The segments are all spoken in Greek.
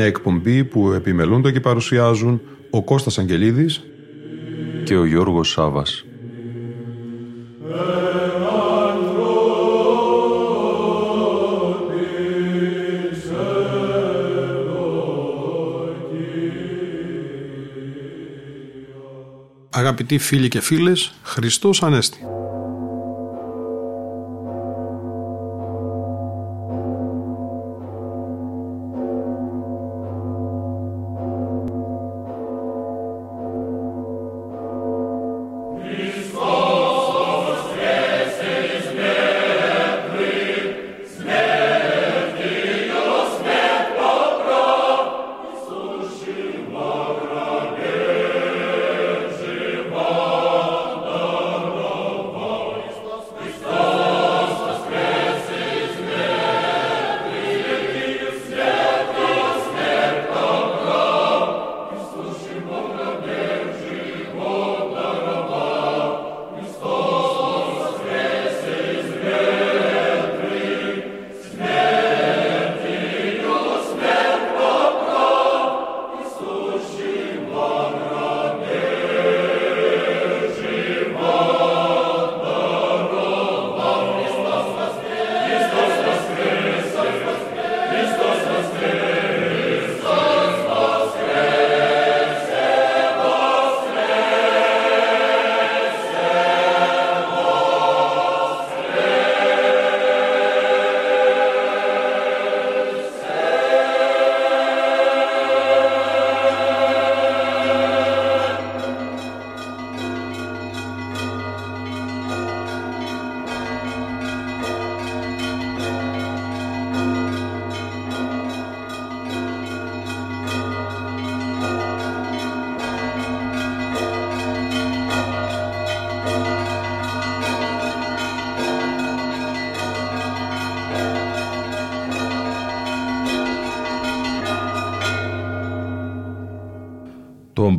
Μια εκπομπή που επιμελούνται και παρουσιάζουν ο Κώστας Αγγελίδης και ο Γιώργος Σάβας. Αγαπητοί φίλοι και φίλες, Χριστός Ανέστη.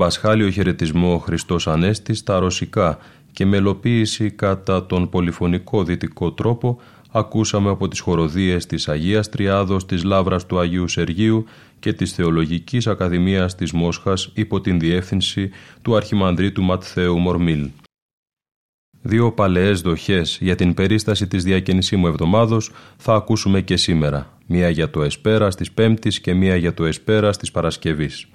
Πασχάλιο χαιρετισμό Χριστός Ανέστη στα ρωσικά και μελοποίηση κατά τον πολυφωνικό δυτικό τρόπο ακούσαμε από τις χοροδίες της Αγίας Τριάδος της Λάβρας του Αγίου Σεργίου και της Θεολογικής Ακαδημίας της Μόσχας υπό την διεύθυνση του Αρχιμανδρίτου Ματθαίου Μορμίλ. Δύο παλαιές δοχές για την περίσταση της διακαινησίμου εβδομάδος θα ακούσουμε και σήμερα. Μία για το Εσπέρα της Πέμπτης και μία για το Εσπέρα της Παρασκευής.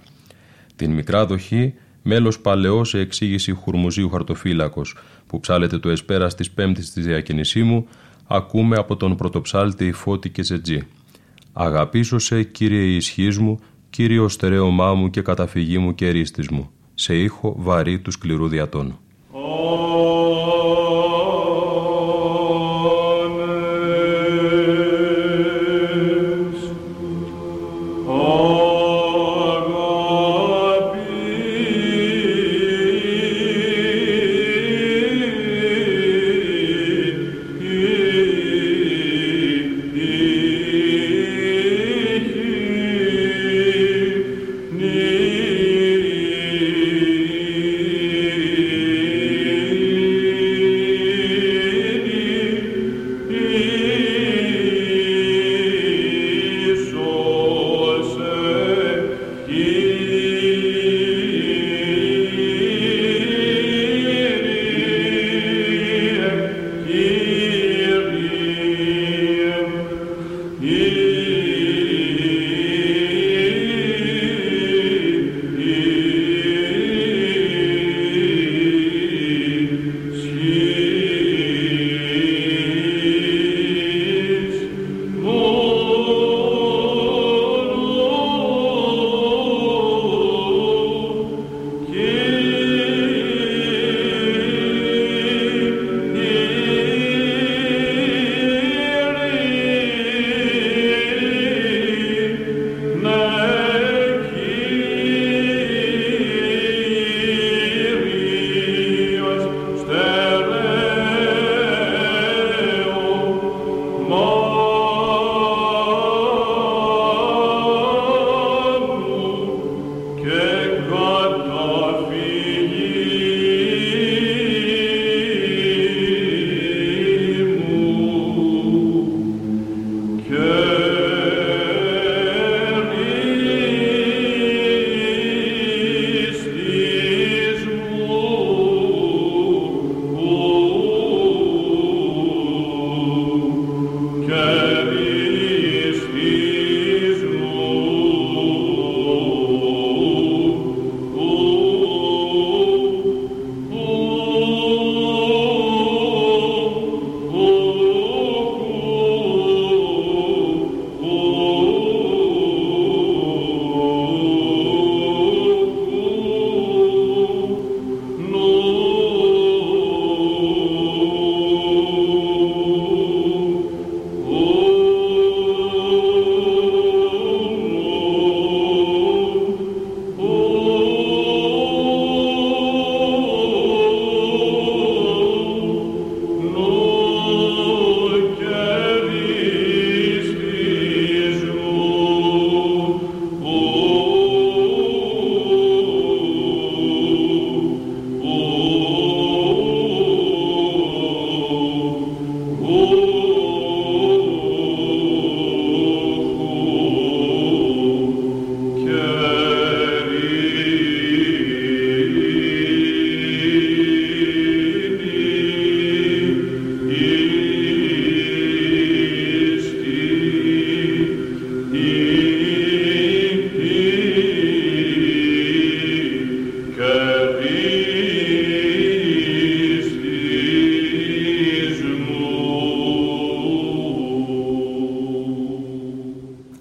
Την μικρά δοχή, μέλος παλαιό σε εξήγηση Χουρμουζίου Χαρτοφύλακος, που ψάλεται το εσπέρα τη Πέμπτης της διακινησίμου, ακούμε από τον πρωτοψάλτη Φώτη και Ζετζή. Αγαπήσω σε, κύριε ισχύ μου, κύριο στερέωμά μου και καταφυγή μου και ρίστη μου, σε ήχο βαρύ του σκληρού διατόνου.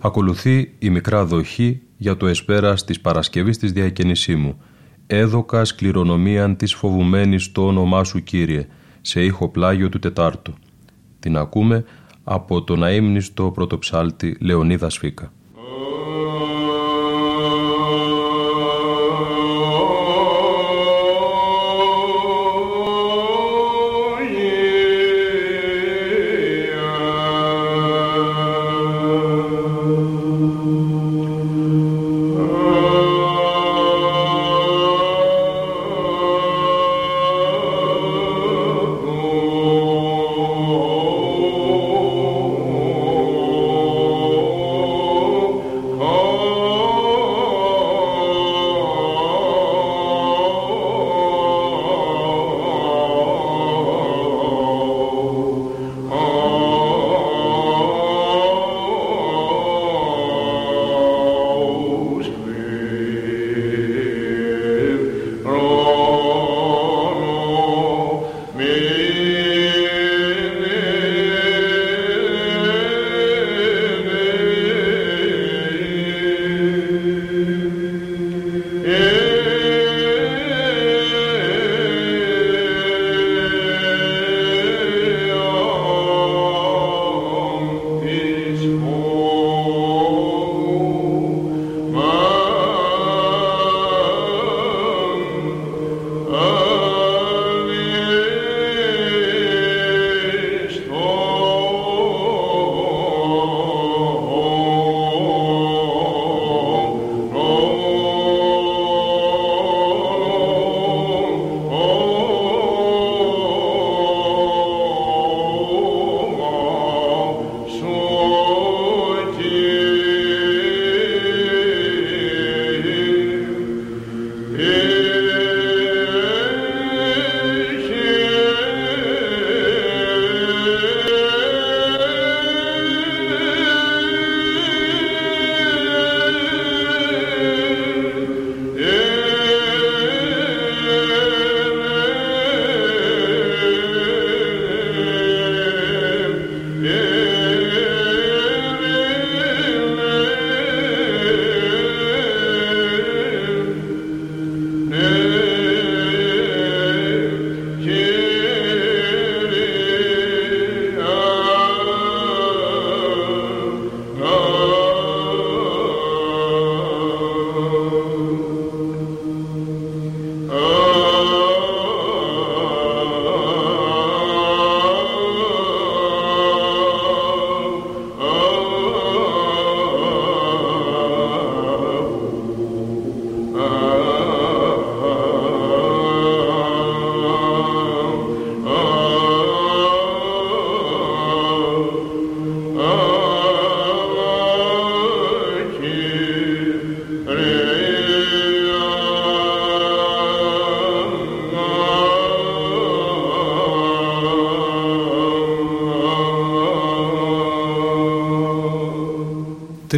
Ακολουθεί η μικρά δοχή για το εσπέρας της Παρασκευής της Διακαινησίμου. Έδωκα κληρονομίαν της φοβουμένης το όνομά σου Κύριε, σε ήχο πλάγιο του Τετάρτου. Την ακούμε από τον αείμνηστο πρωτοψάλτη Λεωνίδα Σφίκα.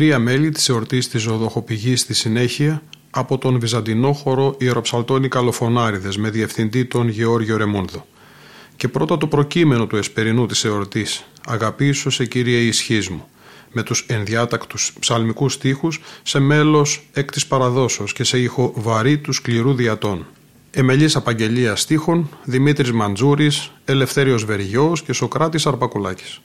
Τρία μέλη της εορτής της Ζωδοχοπηγής στη συνέχεια από τον Βυζαντινό χώρο Ιεροψαλτώνη Καλοφωνάριδες με διευθυντή τον Γεώργιο Ρεμόνδο. Και πρώτα το προκείμενο του εσπερινού της εορτής «Αγαπήσω σε Κύριε ισχύς μου» με τους ενδιάτακτους ψαλμικούς στίχους σε μέλος εκ της παραδόσεως και σε ήχο βαρύ του σκληρού διατών. Εμελής απαγγελίας στίχων Δημήτρης Μαντζούρης, Ελευθέριος Βεργιός και Σοκράτης Αρπακουλάκης.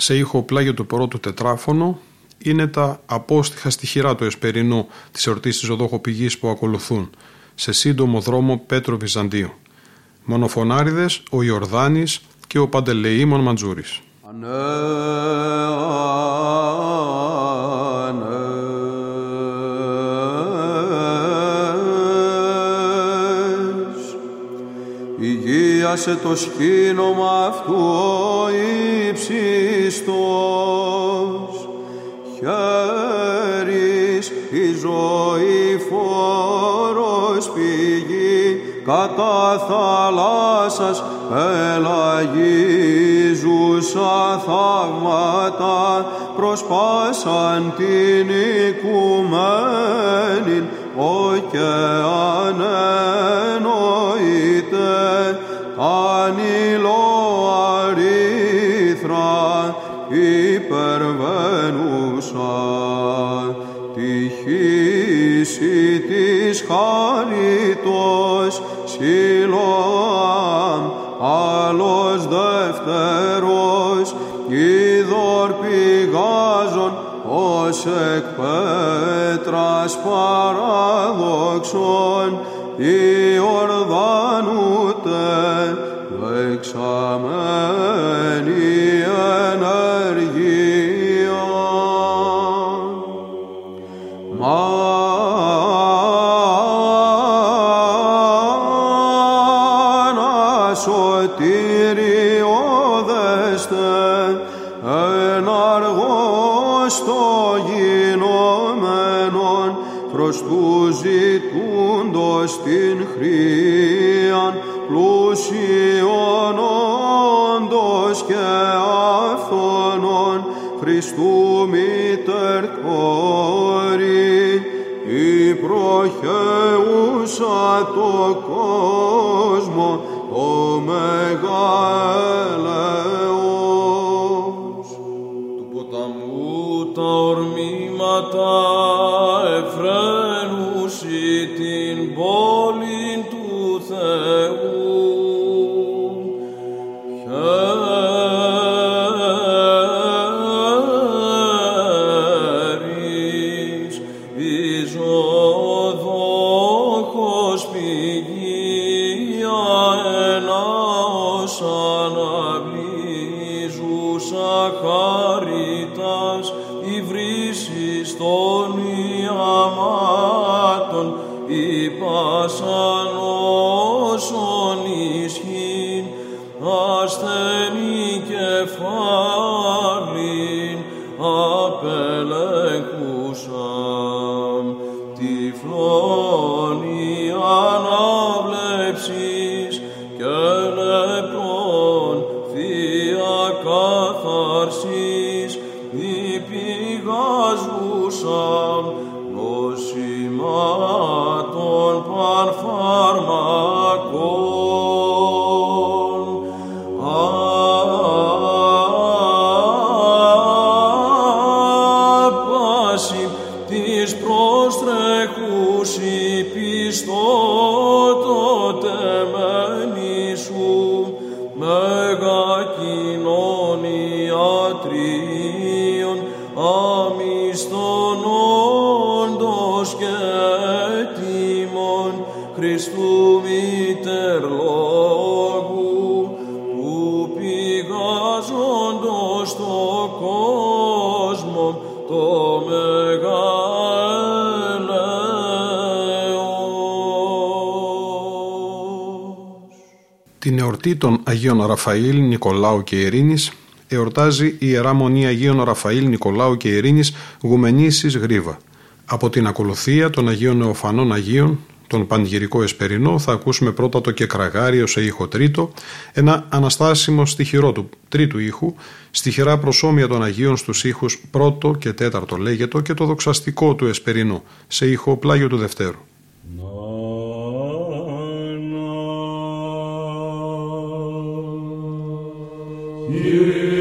Σε ήχο πλάγιο του πρώτου τετράφωνο είναι τα απόστοιχα στοιχειρά του Εσπερινού της εορτής της Οδόχο-Πηγής που ακολουθούν σε σύντομο δρόμο Πέτρο Βυζαντίου. Μονοφωνάριδες ο Ιορδάνης και ο Παντελεήμων Μαντζούρης. Υγείασε το σκήνομα αυτού ο ύψιστος, χέρις η ζωή φόρος πηγή κατά θαλάσσας πελαγίζουσα θαύματα προσπάσαν την οικουμένη και ανενοείται ανήλω αρίθρα υπερβαίνουσα τη χύση της χαριτός Σιλοάμ άλλος δεύτερος είδωρ πηγάζων ως εκ πέτρας παραδόξων σωτηριώδεστε εναργός το γινόμενον προς τους ζητούντος την χρίαν πλούσιον όντως και αυθόνων Χριστού μήτερ κόρη η προχεούσα το κόσμο Την εορτή των Αγίων Ραφαήλ, Νικολάου και Ειρήνης εορτάζει η Ιερά Μονή Αγίων Ραφαήλ, Νικολάου και Ειρήνης Γουμενήσης Γρίβα. Από την ακολουθία των Αγίων Νεοφανών Αγίων, τον Πανηγυρικό Εσπερινό, θα ακούσουμε πρώτα το Κεκραγάριο σε ήχο τρίτο, ένα αναστάσιμο στοιχειρό του τρίτου ήχου, στοιχειρά προσώμια των Αγίων στους ήχους πρώτο και τέταρτο λέγετο και το δοξαστικό του Εσπερινό, σε ήχο πλάγιο του Δευτέρου. You.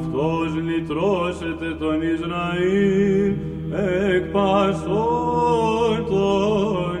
Αυτός λυτρώσεται τον Ισραήλ εκ πασών των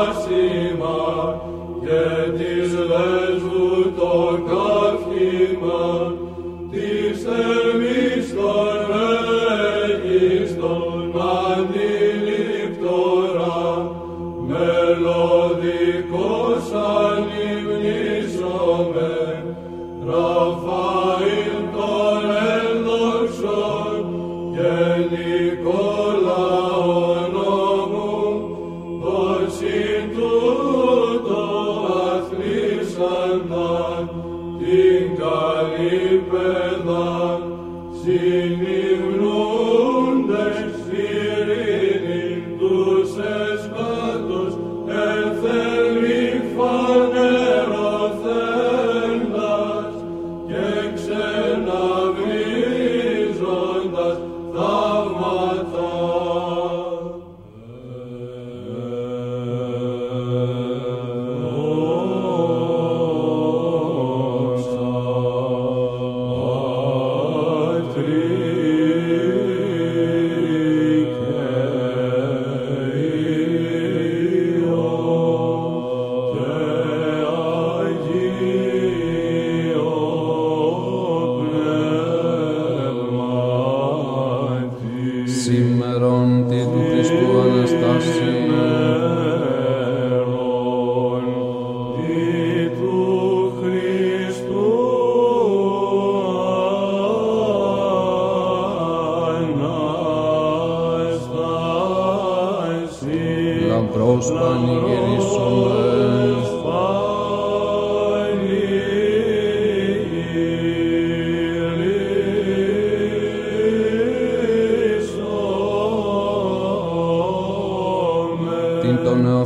το βλάσιμα και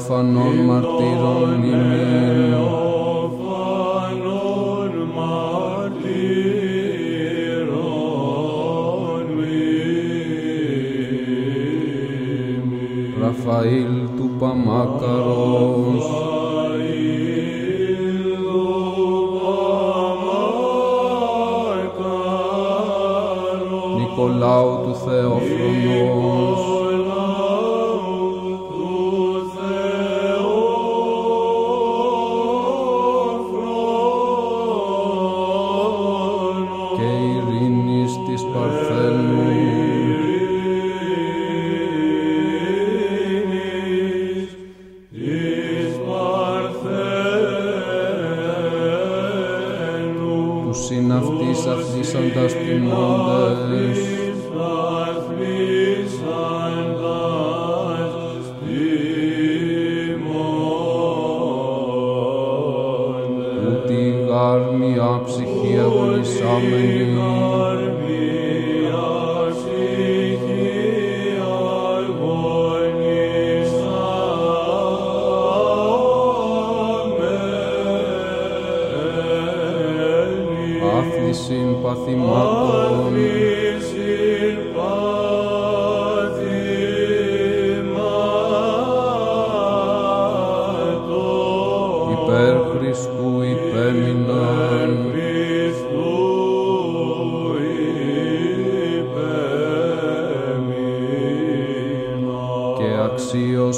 την των εωφανών μαρτύρων ημίν,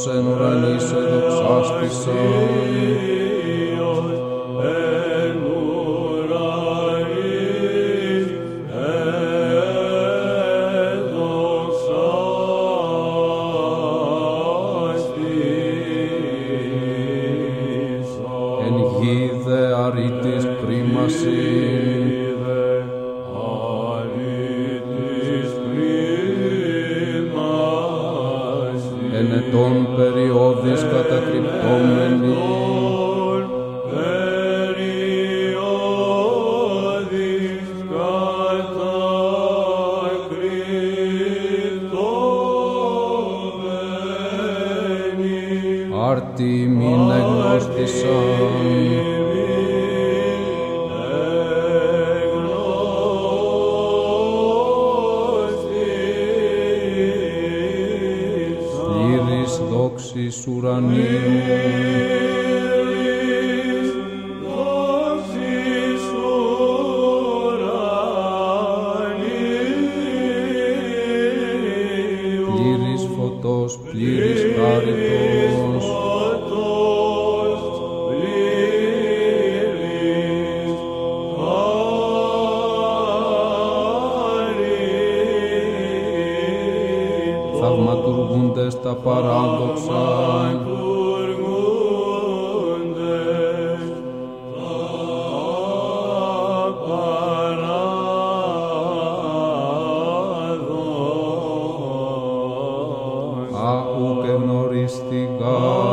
en uranis et oxastis α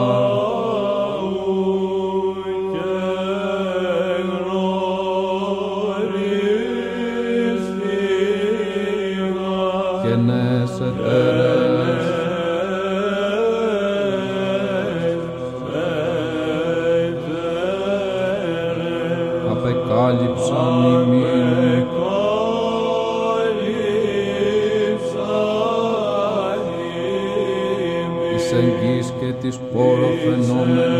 εγγύς και της πόρο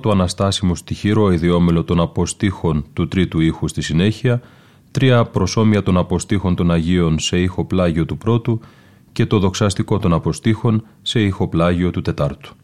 πρώτο αναστάσιμο στοιχειρό ιδιόμελο των αποστήχων του τρίτου ήχου στη συνέχεια, τρία προσώμια των αποστήχων των Αγίων σε ήχο πλάγιο του πρώτου και το δοξαστικό των αποστήχων σε ήχο πλάγιο του τετάρτου.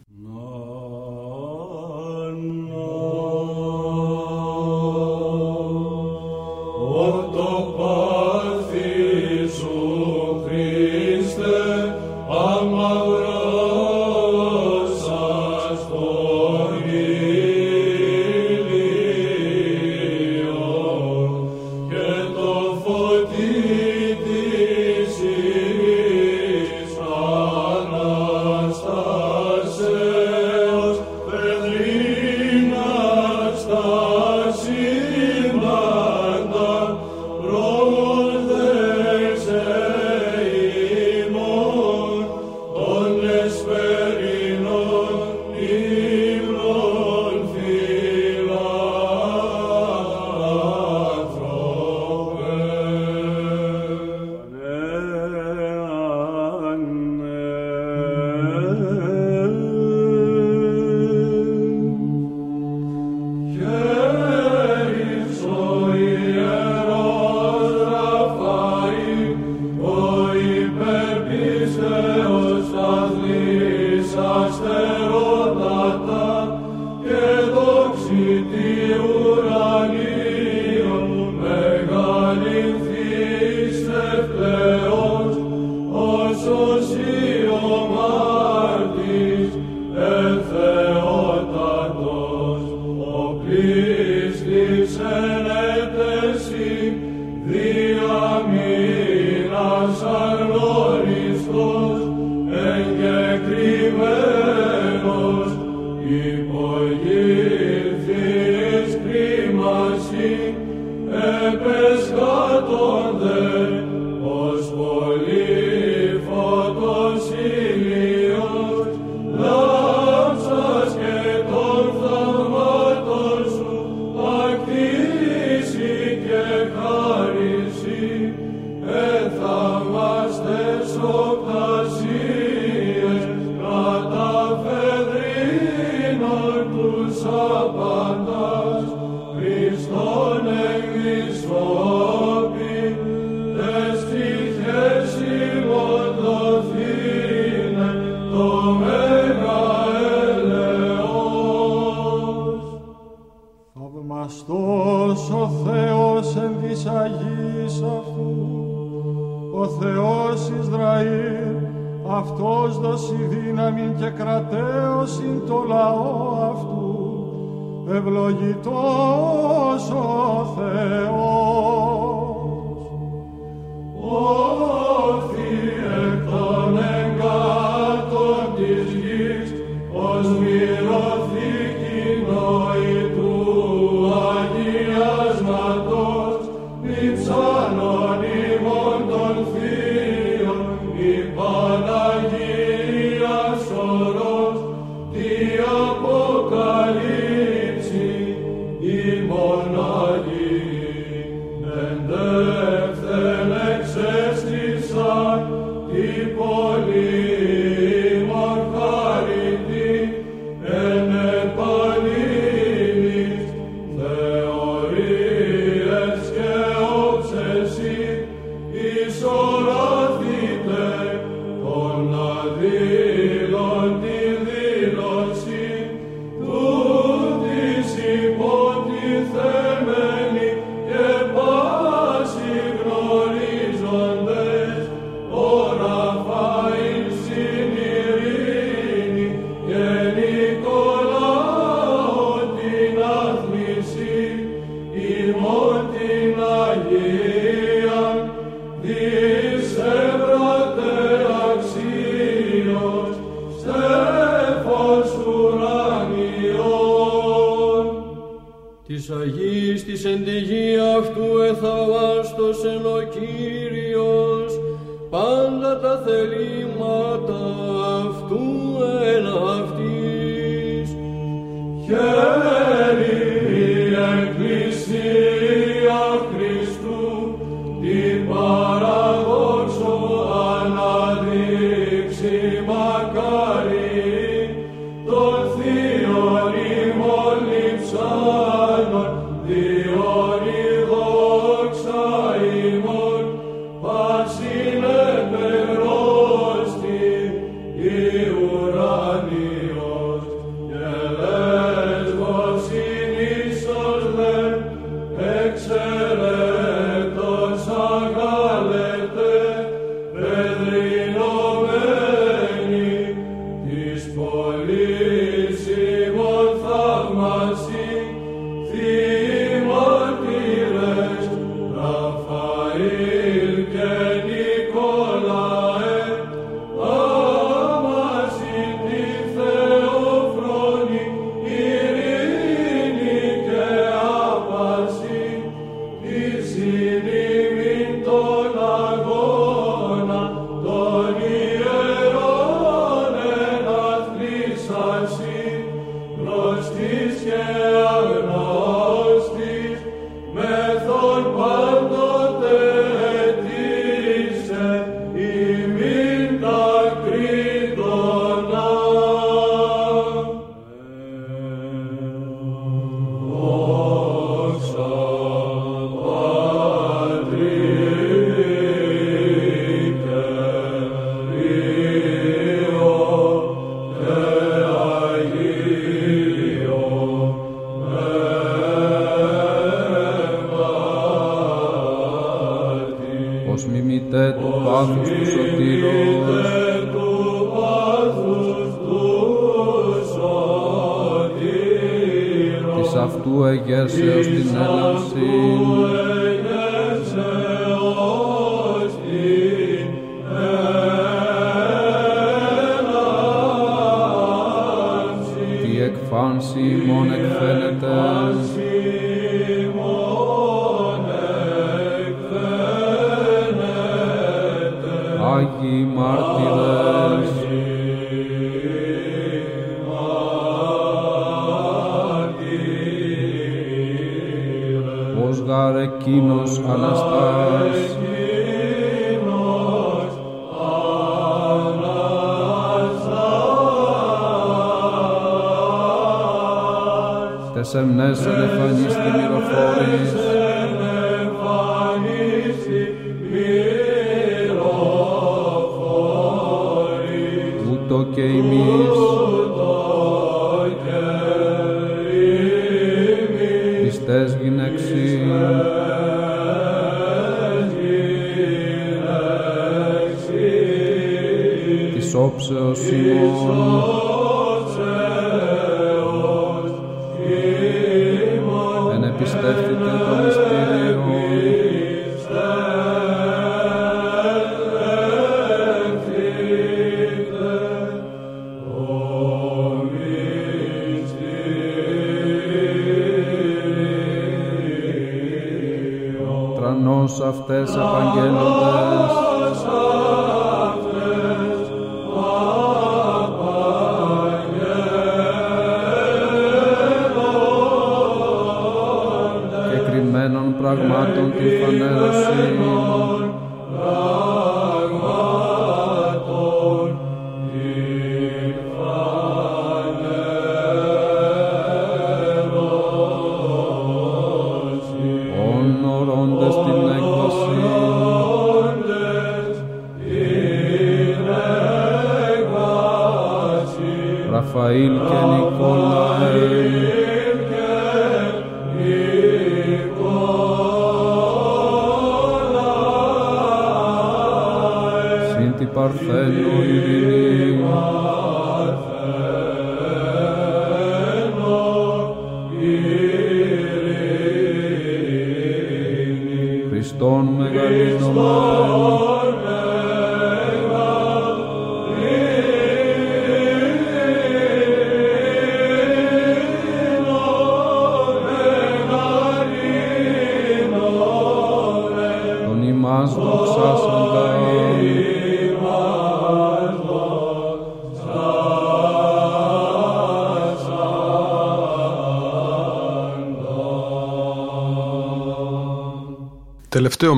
sin.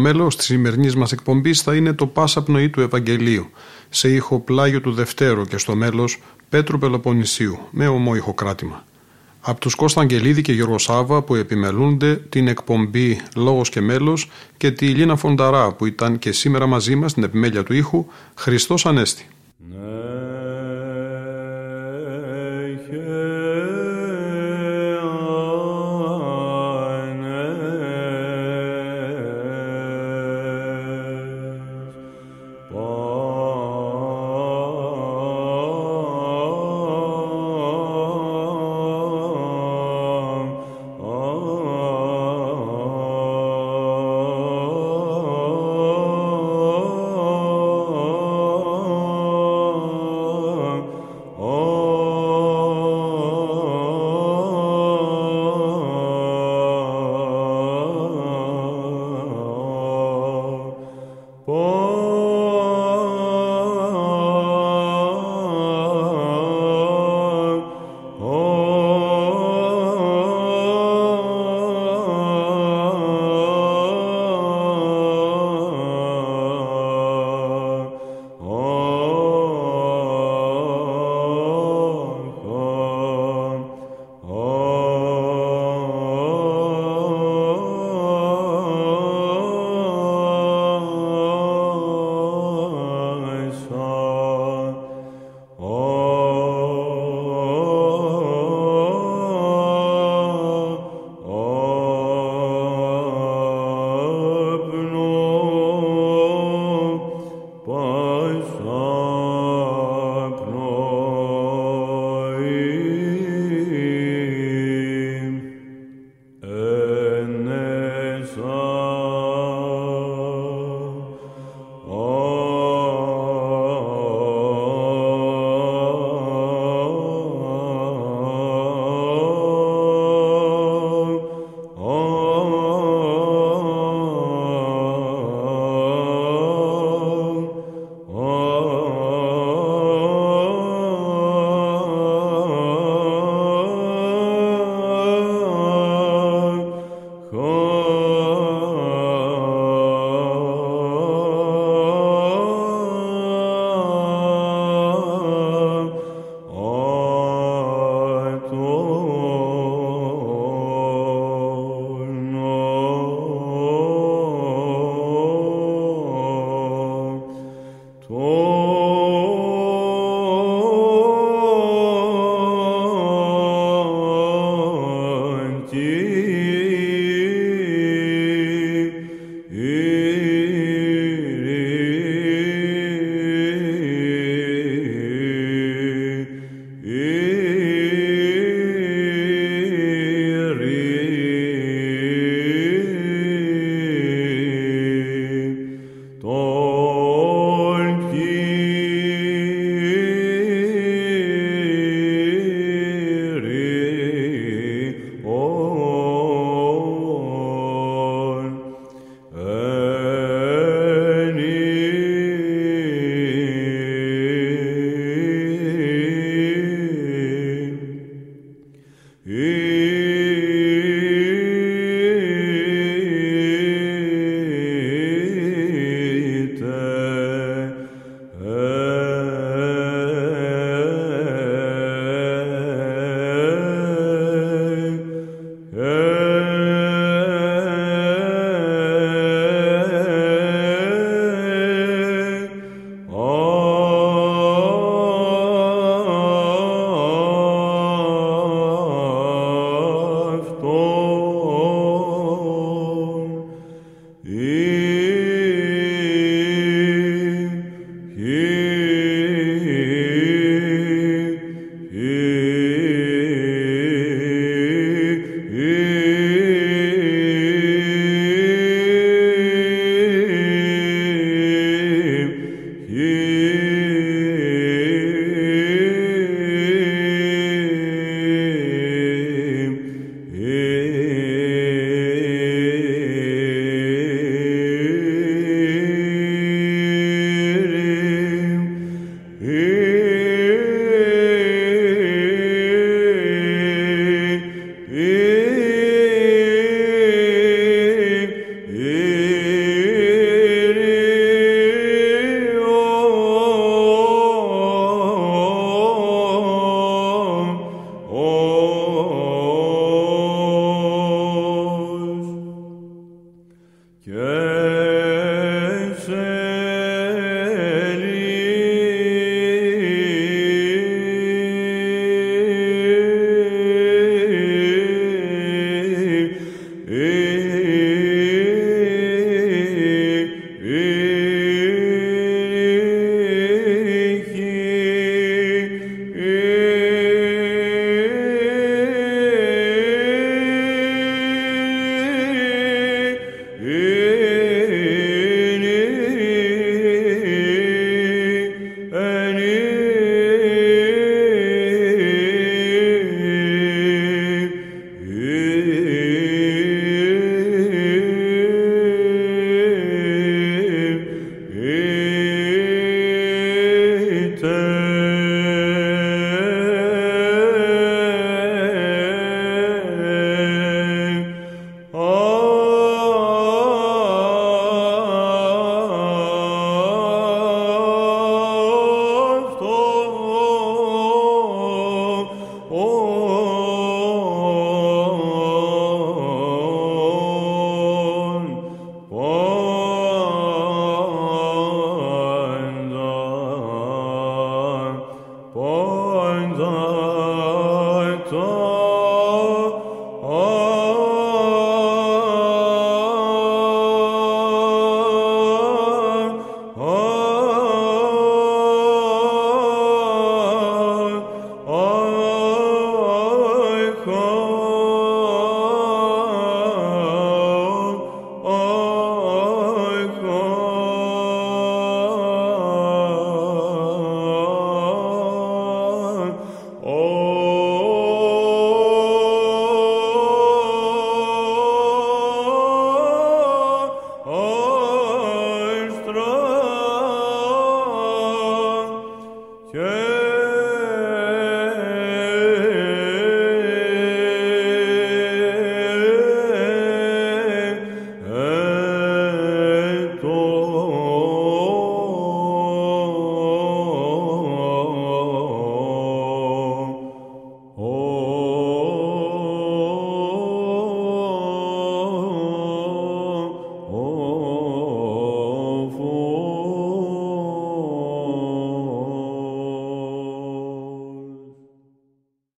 Μέλος της σημερινής μας εκπομπής θα είναι το «Πάσα πνοή του Ευαγγελίου» σε ήχο πλάγιο του Δευτέρου και στο μέλος Πέτρου Πελοποννησίου με ομό ηχοκράτημα. Από τους Κώστα Αγγελίδη και Γιώργο Σάβα που επιμελούνται την εκπομπή «Λόγος και μέλος» και τη Λίνα Φονταρά που ήταν και σήμερα μαζί μας στην επιμέλεια του ήχου Χριστός Ανέστη.